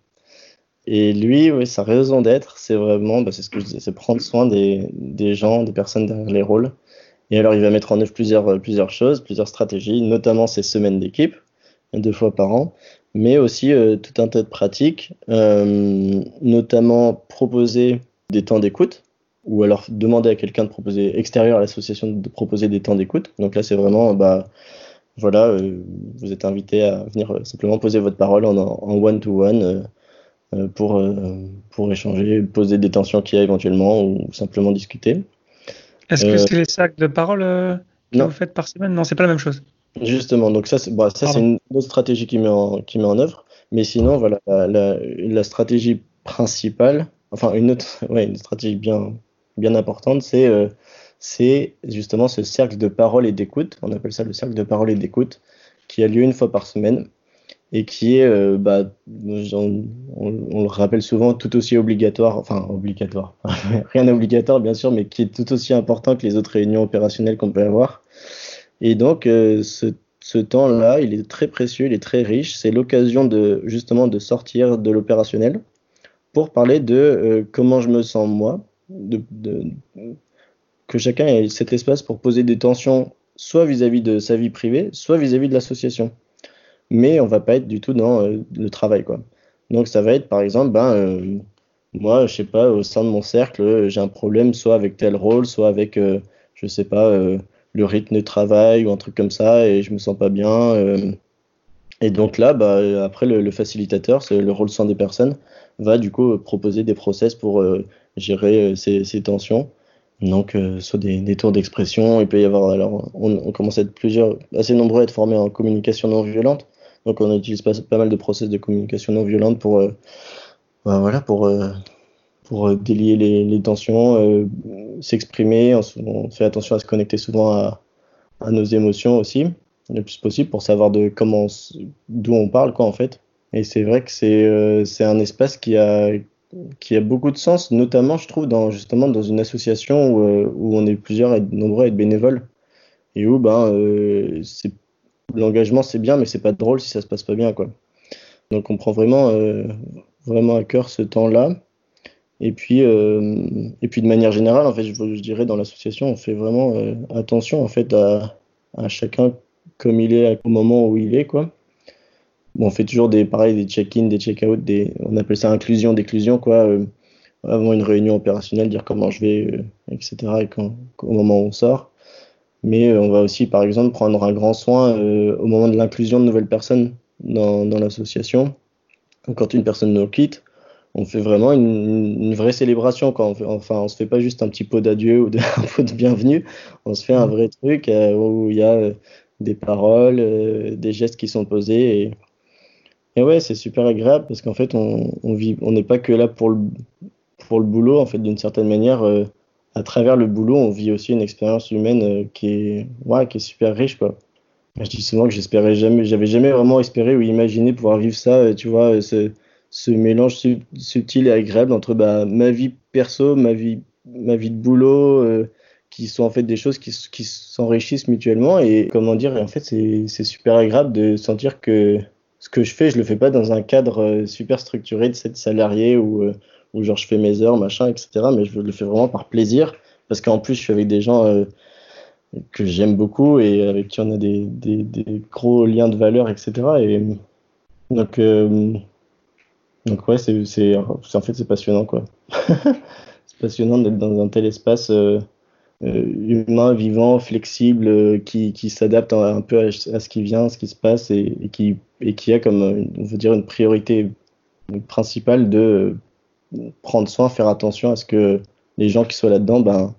Et lui, oui, sa raison d'être, c'est vraiment, bah, c'est ce que je disais, c'est prendre soin des, des, gens, des personnes derrière les rôles. Et alors, il va mettre en œuvre plusieurs, plusieurs choses, plusieurs stratégies, notamment ses semaines d'équipe, deux fois par an, mais aussi euh, tout un tas de pratiques, euh, notamment proposer des temps d'écoute, ou alors demander à quelqu'un de proposer, extérieur à l'association, de proposer des temps d'écoute. Donc là, c'est vraiment, bah, voilà, euh, vous êtes invité à venir euh, simplement poser votre parole en one-to-one. Euh, pour, pour échanger, poser des tensions qu'il y a éventuellement ou simplement discuter. Est-ce que c'est les sacs de parole que vous faites par semaine? Non, c'est pas la même chose. Justement, donc ça, c'est c'est une autre stratégie qui met en, qui met en œuvre. Mais sinon, voilà, la, la, la stratégie principale, enfin une autre, ouais, une stratégie bien, bien importante, c'est euh, c'est justement ce cercle de parole et d'écoute. On appelle ça le cercle de parole et d'écoute, qui a lieu une fois par semaine et qui est, euh, bah, on, le rappelle souvent, tout aussi obligatoire, enfin obligatoire, rien d'obligatoire bien sûr, mais qui est tout aussi important que les autres réunions opérationnelles qu'on peut avoir. Et donc, euh, ce, temps-là, il est très précieux, il est très riche. C'est l'occasion de justement de sortir de l'opérationnel pour parler de euh, comment je me sens moi, de, que chacun ait cet espace pour poser des tensions, soit vis-à-vis -vis de sa vie privée, soit vis-à-vis -vis de l'association. Mais on va pas être du tout dans euh, le travail quoi. Donc ça va être par exemple ben euh, moi je sais pas au sein de mon cercle j'ai un problème soit avec tel rôle soit avec euh, je sais pas euh, le rythme de travail ou un truc comme ça et je me sens pas bien euh, et donc là bah, après le, facilitateur c'est le rôle soin des personnes va du coup proposer des process pour euh, gérer ces tensions donc, euh, soit des, tours d'expression, il peut y avoir, alors, on, commence à être plusieurs, assez nombreux à être formés en communication non violente. Donc on utilise pas, pas mal de process de communication non violente pour, euh, bah, voilà, pour, euh, pour euh, délier les, tensions, s'exprimer. On, fait attention à se connecter souvent à, nos émotions aussi, le plus possible, pour savoir de comment, d'où on parle, quoi, en fait. Et c'est vrai que c'est c'est un espace qui a, qui a beaucoup de sens, notamment, je trouve, dans, justement, dans une association où, euh, où on est plusieurs et nombreux à être bénévoles et où ben, euh, l'engagement c'est bien, mais c'est pas drôle si ça se passe pas bien, quoi. Donc on prend vraiment, euh, vraiment à cœur ce temps-là. Et puis, euh, et puis de manière générale, en fait, je, je dirais dans l'association, on fait vraiment euh, attention en fait à, à, chacun comme il est au moment où il est, quoi. Bon, on fait toujours des pareil, des check-in, des check-out, des, on appelle ça inclusion, déclusion, quoi. Euh, avant une réunion opérationnelle, dire comment je vais, euh, etc. Et quand, au moment où on sort mais euh, on va aussi, par exemple, prendre un grand soin au moment de l'inclusion de nouvelles personnes dans, dans l'association. Quand une personne nous quitte, on fait vraiment une, une vraie célébration. Quoi. On fait, enfin, on se fait pas juste un petit pot d'adieu ou de, un pot de bienvenue. On se fait un vrai truc où il y a des paroles, des gestes qui sont posés. Et, et ouais, c'est super agréable parce qu'en fait, on, on vit, on n'est pas que là pour le, pour le boulot. En fait, d'une certaine manière, euh, à travers le boulot, on vit aussi une expérience humaine euh, qui est, ouais, qui est super riche, quoi. Je dis souvent que j'espérais jamais, j'avais jamais vraiment espéré ou imaginé pouvoir vivre ça, euh, tu vois, ce, ce mélange sub, subtil et agréable entre bah, ma vie perso, ma vie, ma vie de boulot, qui sont en fait des choses qui, s'enrichissent mutuellement et comment dire, en fait c'est super agréable de sentir que ce que je fais, je le fais pas dans un cadre euh, super structuré de cette salarié ou euh, où genre je fais mes heures, machin, etc. Mais je le fais vraiment par plaisir, parce qu'en plus je suis avec des gens euh, que j'aime beaucoup et avec qui on a des, des, gros liens de valeur, etc. Et donc, donc ouais, c'est, en fait c'est passionnant quoi. c'est passionnant d'être dans un tel espace humain, vivant, flexible, euh, qui, qui s'adapte un peu à, à, ce qui vient, ce qui se passe et, qui, et qui a comme, on veut dire, une priorité principale de prendre soin, faire attention à ce que les gens qui soient là-dedans ben,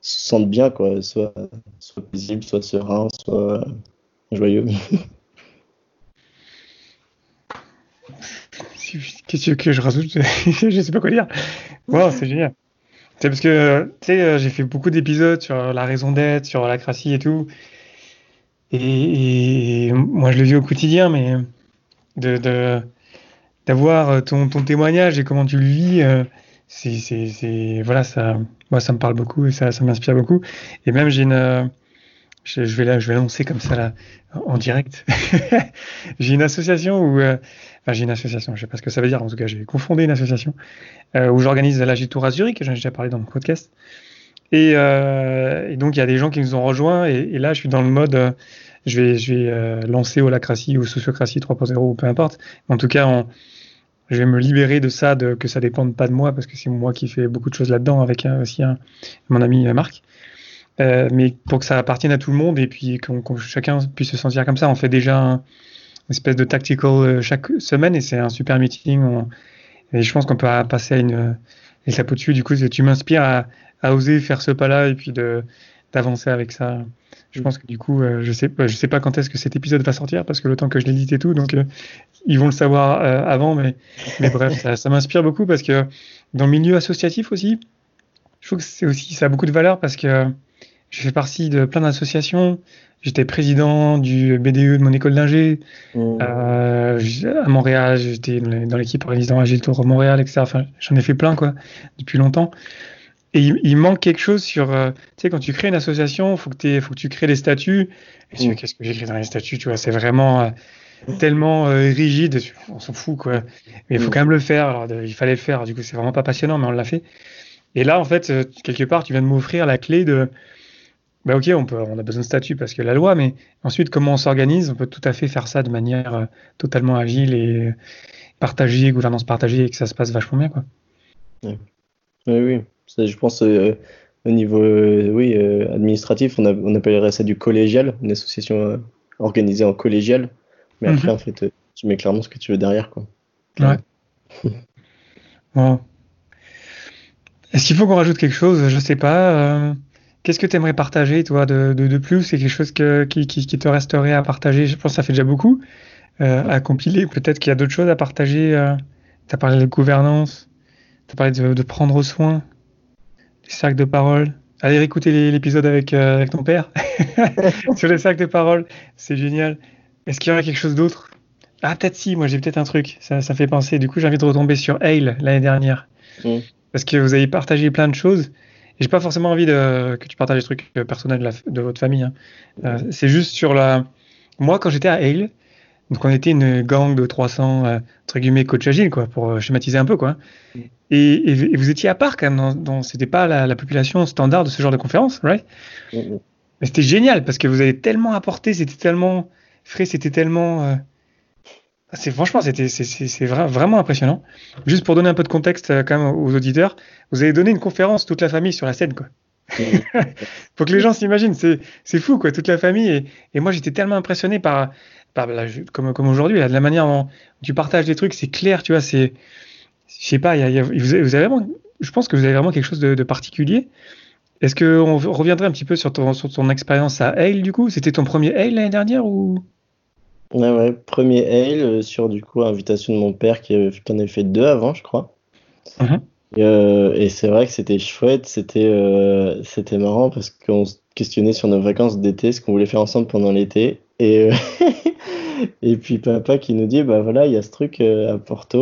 se sentent bien, quoi, soit, soit paisibles, soit sereins, soit joyeux. Qu'est-ce que je rajoute? Je sais pas quoi dire. Wow, c'est génial. C'est parce que, tu sais, j'ai fait beaucoup d'épisodes sur la raison d'être, sur la cratie et tout. Et, moi, je le vis au quotidien, mais de, d'avoir ton, ton, témoignage et comment tu le vis, euh, c'est, voilà, ça, moi, ça me parle beaucoup et ça, ça m'inspire beaucoup. Et même, j'ai une, je, vais là, je vais l'annoncer comme ça là, en direct. j'ai une association où, euh, enfin, j'ai une association, je sais pas ce que ça veut dire. En tout cas, j'ai confondé une association euh, où j'organise la Tour à Zurich, j'en ai déjà parlé dans mon podcast. Et, euh, et donc, il y a des gens qui nous ont rejoints. Et, là, je suis dans le mode, euh, je vais, je vais lancer Holacratie ou Sociocratie 3.0 ou peu importe. En tout cas, je vais me libérer de ça, de, que ça dépende pas de moi, parce que c'est moi qui fais beaucoup de choses là-dedans avec aussi mon ami Marc. Mais pour que ça appartienne à tout le monde et puis qu'on qu chacun puisse se sentir comme ça, on fait déjà un, espèce de tactical euh, chaque semaine et c'est un super meeting. Et je pense qu'on peut passer à une étape au-dessus. Du coup, tu m'inspires à, oser faire ce pas-là et puis d'avancer avec ça. Je pense que du coup, euh, je sais, je sais pas quand est-ce que cet épisode va sortir parce que le temps que je l'édite et tout, donc euh, ils vont le savoir euh, avant, mais, mais bref, ça, ça m'inspire beaucoup parce que dans le milieu associatif aussi, je trouve que aussi ça a beaucoup de valeur parce que je fais partie de plein d'associations. J'étais président du BDE de mon école d'ingé. Mmh. Euh, à Montréal, j'étais dans l'équipe organisant Agile Tour Montréal, etc. Enfin, j'en ai fait plein, quoi, depuis longtemps. Et il, il manque quelque chose sur, euh, tu sais, quand tu crées une association, il faut, que faut que tu crées des statuts. Et mmh. qu'est-ce que j'écris dans les statuts, tu vois, c'est vraiment euh, tellement euh, rigide, on s'en fout, quoi. Mais il faut mmh. quand même le faire. Alors, il fallait le faire. Du coup, c'est vraiment pas passionnant, mais on l'a fait. Et là, en fait, quelque part, tu viens de m'offrir la clé de, bah ok, on, peut, on a besoin de statut parce que la loi, mais ensuite, comment on s'organise? On peut tout à fait faire ça de manière euh, totalement agile et partagée, gouvernance partagée, et que ça se passe vachement bien. Quoi. Oui, oui, oui. Ça, je pense euh, au niveau euh, oui, euh, administratif, on, a, on, appellerait ça du collégial, une association euh, organisée en collégial. Mais après, mm -hmm. en fait, tu mets clairement ce que tu veux derrière. Quoi. Ouais. bon. Est-ce qu'il faut qu'on rajoute quelque chose? Je sais pas. Qu'est-ce que tu aimerais partager, toi, de, de, de plus? C'est quelque chose que, qui, qui, qui, te resterait à partager? Je pense que ça fait déjà beaucoup euh, à compiler. Peut-être qu'il y a d'autres choses à partager. Euh, tu as parlé de gouvernance, tu as parlé de, de, prendre soin, des cercles de parole. Allez réécouter l'épisode avec, euh, avec ton père sur les cercles de parole. C'est génial. Est-ce qu'il y aurait quelque chose d'autre? Ah, peut-être si. Moi, j'ai peut-être un truc. Ça, ça fait penser. Du coup, j'ai envie de retomber sur Hale l'année dernière. Mmh. Parce que vous avez partagé plein de choses j'ai pas forcément envie de, que tu partages des trucs personnels de, la, de votre famille. Hein. Euh, c'est juste sur la. Moi, quand j'étais à Hale, donc on était une gang de 300 euh, entre guillemets coach agile, quoi, pour euh, schématiser un peu, quoi. Et, et, et, vous étiez à part quand même. Dans, dans c'était pas la, la, population standard de ce genre de conférence, right? Mais c'était génial parce que vous avez tellement apporté, c'était tellement frais, c'était tellement euh, c'est franchement, c'était c'est vra vraiment impressionnant. Juste pour donner un peu de contexte euh, quand même aux auditeurs, vous avez donné une conférence toute la famille sur la scène, quoi. pour que les gens s'imaginent, c'est fou, quoi, toute la famille. Et, et moi, j'étais tellement impressionné par, par la, comme, comme aujourd'hui, de la manière dont tu partages des trucs, c'est clair, tu vois, c'est, je sais pas, y a, y a, vous, avez, vous, avez, vraiment, je pense que vous avez vraiment quelque chose de, de particulier. Est-ce qu'on reviendrait un petit peu sur ton, sur ton expérience à Hale, du coup? C'était ton premier Hale l'année dernière ou? Ouais, ouais, premier Hale euh, sur du coup invitation de mon père qui, qui en avait fait deux avant, je crois. Mm -hmm. Et, euh, et c'est vrai que c'était chouette, c'était euh, c'était marrant parce qu'on se questionnait sur nos vacances d'été, ce qu'on voulait faire ensemble pendant l'été. Et, et puis papa qui nous dit bah voilà, il y a ce truc à Porto,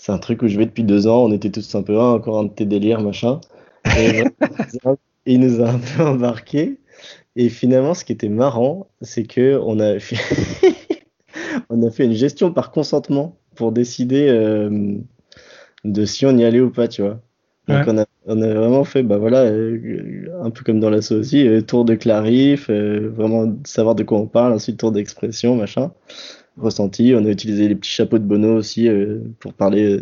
c'est un truc où je vais depuis deux ans, on était tous un peu ah, encore un de tes délires, machin. Et, il nous a un peu embarqué. Et finalement, ce qui était marrant, c'est que on a fait on a fait une gestion par consentement pour décider euh, de si on y allait ou pas, tu vois. Donc ouais. on, a, on, a, vraiment fait, bah voilà, euh, un peu comme dans l'assaut aussi, euh, tour de clarif, vraiment savoir de quoi on parle, ensuite tour d'expression, machin, ressenti. On a utilisé les petits chapeaux de Bono aussi pour parler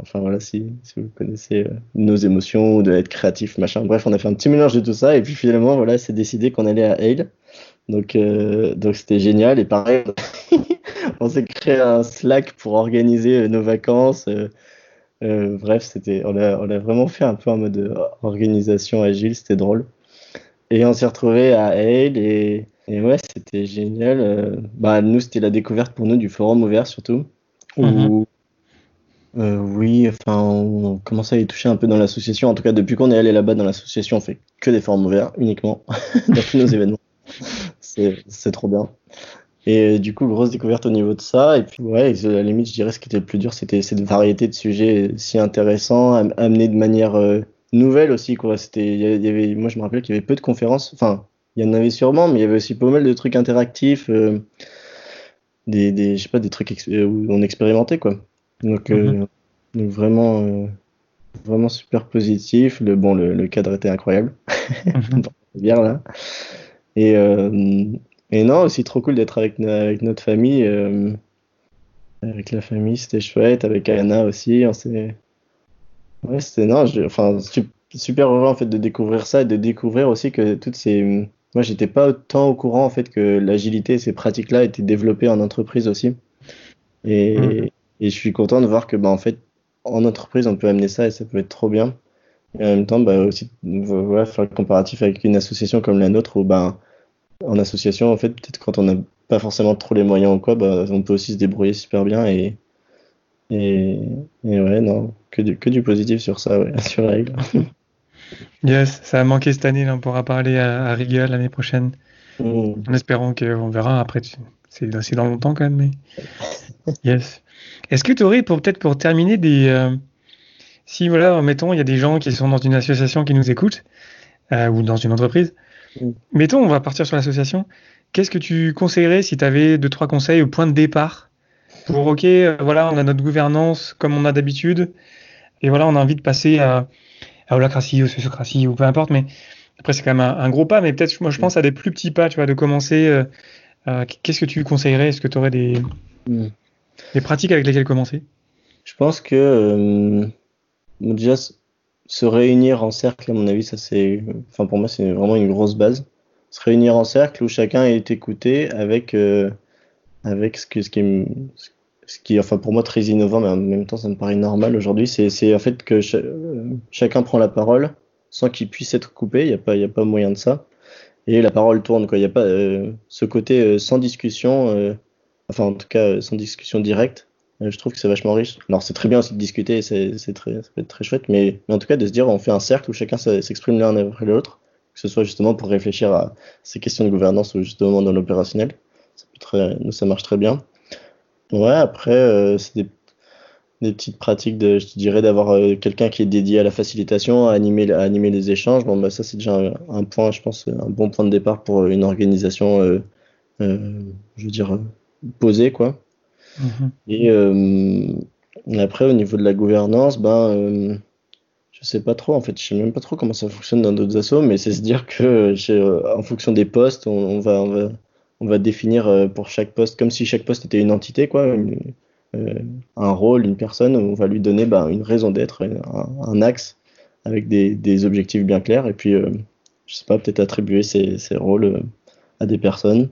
Enfin voilà, si, vous connaissez euh, nos émotions, de être créatif, machin. Bref, on a fait un petit mélange de tout ça et puis finalement, voilà, c'est décidé qu'on allait à Hale. Donc euh, donc c'était génial et pareil, on s'est créé un Slack pour organiser euh, nos vacances. Bref, c'était, on a, on a vraiment fait un peu en mode organisation agile, c'était drôle. Et on s'est retrouvé à Hale et, et ouais, c'était génial. bah nous, c'était la découverte pour nous du forum ouvert surtout. Où euh, oui, enfin, on commence à y toucher un peu dans l'association. En tout cas, depuis qu'on est allé là-bas dans l'association, on fait que des forums ouverts uniquement dans tous nos événements. C'est trop bien. Et du coup, grosse découverte au niveau de ça. Et puis, ouais, à la limite, je dirais ce qui était le plus dur, c'était cette variété de sujets si intéressants, amenés de manière nouvelle aussi, quoi. Il y avait, moi, je me rappelle qu'il y avait peu de conférences. Enfin, il y en avait sûrement, mais il y avait aussi pas mal de trucs interactifs, des, des, je sais pas, des trucs où on expérimentait, quoi. Donc, mm-hmm. donc vraiment, vraiment super positif. Le, bon, le, cadre était incroyable. Mhm. bien là. Et, euh, et non, aussi trop cool d'être avec, avec notre famille. Euh, avec la famille, c'était chouette. Avec Anna aussi. On ouais, c'était non, enfin, super heureux en fait de découvrir ça et de découvrir aussi que toutes ces. Moi, j'étais pas autant au courant en fait que l'agilité, ces pratiques-là étaient développées en entreprise aussi. Et, mhm. Et je suis content de voir que bah, en fait en entreprise, on peut amener ça et ça peut être trop bien. Et en même temps, bah, aussi, voilà, faire le comparatif avec une association comme la nôtre, où bah, en association, en fait, peut-être quand on n'a pas forcément trop les moyens ou quoi, bah, on peut aussi se débrouiller super bien et, et, ouais, non, que du, que du positif sur ça, ouais, sur la règle. yes, ça a manqué cette année, là, on pourra parler à, à l'année prochaine. Mm. En espérant qu'on verra après, c'est dans longtemps quand même, mais yes. Est-ce que tu aurais, pour peut-être pour terminer, des. Euh, si, voilà, mettons, il y a des gens qui sont dans une association qui nous écoutent, euh, ou dans une entreprise. Mm. Mettons, on va partir sur l'association. Qu'est-ce que tu conseillerais si tu avais deux, trois conseils au point de départ pour, OK, euh, voilà, on a notre gouvernance comme on a d'habitude, et voilà, on a envie de passer à, à holacratie, ou sociocratie, ou peu importe, mais après, c'est quand même un, gros pas, mais peut-être, moi, je pense à des plus petits pas, tu vois, de commencer. Qu'est-ce que tu conseillerais? Est-ce que tu aurais des. Mm. Les pratiques avec lesquelles commencer? Je pense que euh, déjà se réunir en cercle, à mon avis, ça c'est, enfin pour moi c'est vraiment une grosse base. Se réunir en cercle où chacun est écouté avec euh, avec ce, que, ce qui est ce qui enfin pour moi très innovant, mais en même temps ça me paraît normal aujourd'hui, c'est en fait que chacun prend la parole sans qu'il puisse être coupé. Il n'y a pas il a pas moyen de ça. Et la parole tourne quoi. Il n'y a pas euh, ce côté sans discussion enfin en tout cas euh, sans discussion directe, euh, je trouve que c'est vachement riche. Alors c'est très bien aussi de discuter, c'est très, ça peut être très chouette, mais, en tout cas de se dire on fait un cercle où chacun s'exprime l'un après l'autre, que ce soit justement pour réfléchir à ces questions de gouvernance ou justement dans l'opérationnel, ça, ça marche très bien. Ouais, après euh, c'est des, des, petites pratiques de, je dirais d'avoir quelqu'un qui est dédié à la facilitation, à animer, à animer les échanges. Bon bah ça c'est déjà un, un, point, je pense, un bon point de départ pour une organisation, je veux dire posé quoi. Mhm. Et euh, après au niveau de la gouvernance, ben euh, je sais pas trop en fait, je sais même pas trop comment ça fonctionne dans d'autres assos, mais c'est se dire que euh, en fonction des postes, on, va, on va on va définir pour chaque poste comme si chaque poste était une entité quoi, un rôle, une personne, on va lui donner ben, une raison d'être, un, axe avec des, objectifs bien clairs et puis je sais pas peut-être attribuer ces, rôles à des personnes.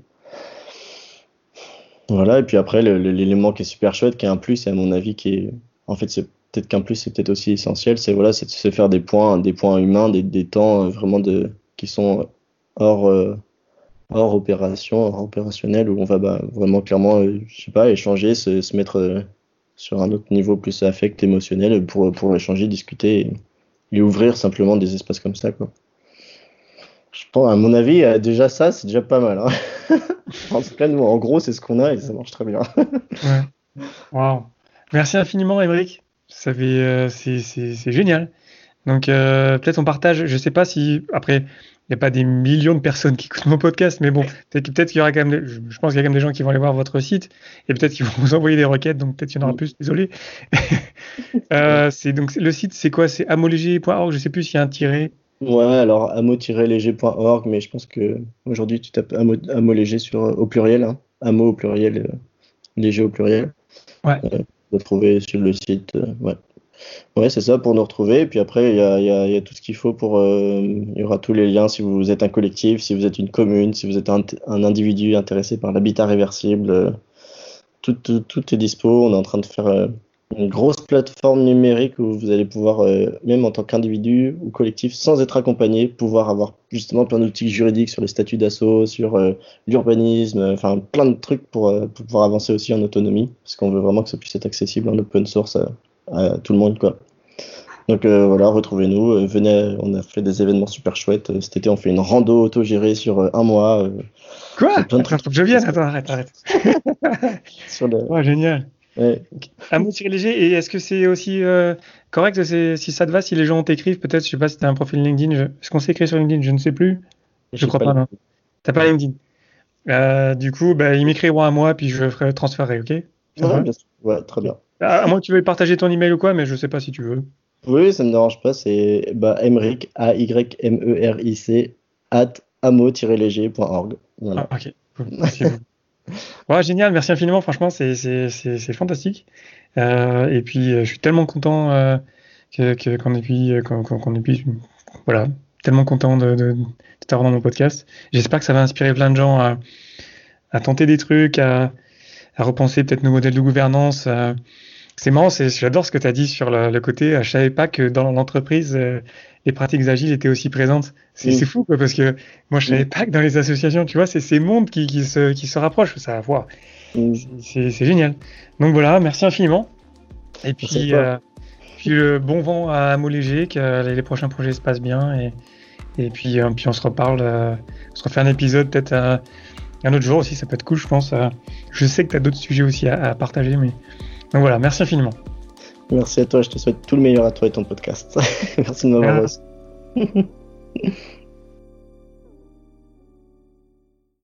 Voilà, et puis après, l'élément qui est super chouette, qui est un plus, et à mon avis, qui est. En fait, peut-être qu'un plus, c'est peut-être aussi essentiel, c'est voilà, de se faire des points, des points humains, des, temps euh, vraiment qui sont hors, euh, hors opération, hors opérationnel, où on va bah, vraiment clairement, euh, je sais pas, échanger, se, se mettre sur un autre niveau plus affect, émotionnel, pour, pour échanger, discuter et, ouvrir simplement des espaces comme ça, quoi. Je pense, à mon avis, euh, déjà ça, c'est déjà pas mal. Hein. en gros, c'est ce qu'on a et ça marche très bien. Waouh. Merci infiniment, Émeric. Euh, c'est génial. Donc, euh, peut-être on partage, je sais pas si, après, il n'y a pas des millions de personnes qui écoutent mon podcast, mais bon, peut-être qu'il y aura quand même, je pense qu'il y a quand même des gens qui vont aller voir votre site et peut-être qu'ils vont vous envoyer des requêtes, donc peut-être qu'il y en aura plus, désolé. c'est donc le site, c'est quoi? C'est amoléger.org, je sais plus s'il y a un tiré. Ouais, alors amo-léger.org, mais je pense que aujourd'hui tu tapes amo, léger sur, au pluriel, hein. amo au pluriel, euh, léger au pluriel. Ouais. Euh, vous trouver sur le site. Euh, ouais, ouais c'est ça pour nous retrouver. Et puis après, il y a, tout ce qu'il faut pour. Euh, il y aura tous les liens si vous êtes un collectif, si vous êtes une commune, si vous êtes un, individu intéressé par l'habitat réversible. Tout, tout, est dispo. On est en train de faire une grosse plateforme numérique où vous allez pouvoir, euh, même en tant qu'individu ou collectif, sans être accompagné, pouvoir avoir justement plein d'outils juridiques sur les statuts d'assaut, sur euh, l'urbanisme, euh, enfin plein de trucs pour, pour, pouvoir avancer aussi en autonomie, parce qu'on veut vraiment que ça puisse être accessible en open source à, tout le monde. Quoi. Donc voilà, retrouvez-nous. venez, on a fait des événements super chouettes. Cet été, on fait une rando autogérée sur un mois. Quoi? Plein de trucs. Je viens, attends, arrête, arrête. sur le... génial. Un mot léger. Et est-ce que c'est aussi euh, correct si ça te va, si les gens t'écrivent, peut-être, je sais pas si tu as un profil LinkedIn. Est-ce qu'on s'est écrit sur LinkedIn? Je ne sais plus. Je, crois pas, non. T'as pas LinkedIn. Euh, du coup, bah, ils m'écriront à moi, puis je ferai transférer, ok? Ouais, très bien. À, moins que tu veuilles partager ton email ou quoi, mais je sais pas si tu veux. Oui, ça me dérange pas. C'est bah, A-Y-M-E-R-I-C, at amo-léger.org. Voilà. Ah, ok. Merci Ouais, génial, merci infiniment. Franchement, c'est fantastique. Euh, et puis, euh, je suis tellement content euh, que qu'on ait pu, qu'on ait pu, voilà, tellement content de, de, de t'avoir dans mon podcast. J'espère que ça va inspirer plein de gens à, à tenter des trucs, à, à repenser peut-être nos modèles de gouvernance. C'est marrant, j'adore ce que tu as dit sur le, le côté. Je savais pas que dans l'entreprise, les pratiques agiles étaient aussi présentes. C'est mm. fou, quoi, parce que moi, je savais mm. pas que dans les associations, tu vois, c'est ces mondes qui, qui, se, qui se rapprochent. Ça, voir. Mm. C'est génial. Donc voilà, merci infiniment. Et puis, euh, puis le bon vent à Léger, que les, prochains projets se passent bien. Et, et puis, euh, puis on se reparle, euh, on se refait un épisode peut-être un autre jour aussi, ça peut être cool, je pense. je sais que tu as d'autres sujets aussi à, à partager, mais donc voilà, merci infiniment. Merci à toi, je te souhaite tout le meilleur à toi et ton podcast. Merci de m'avoir reçu.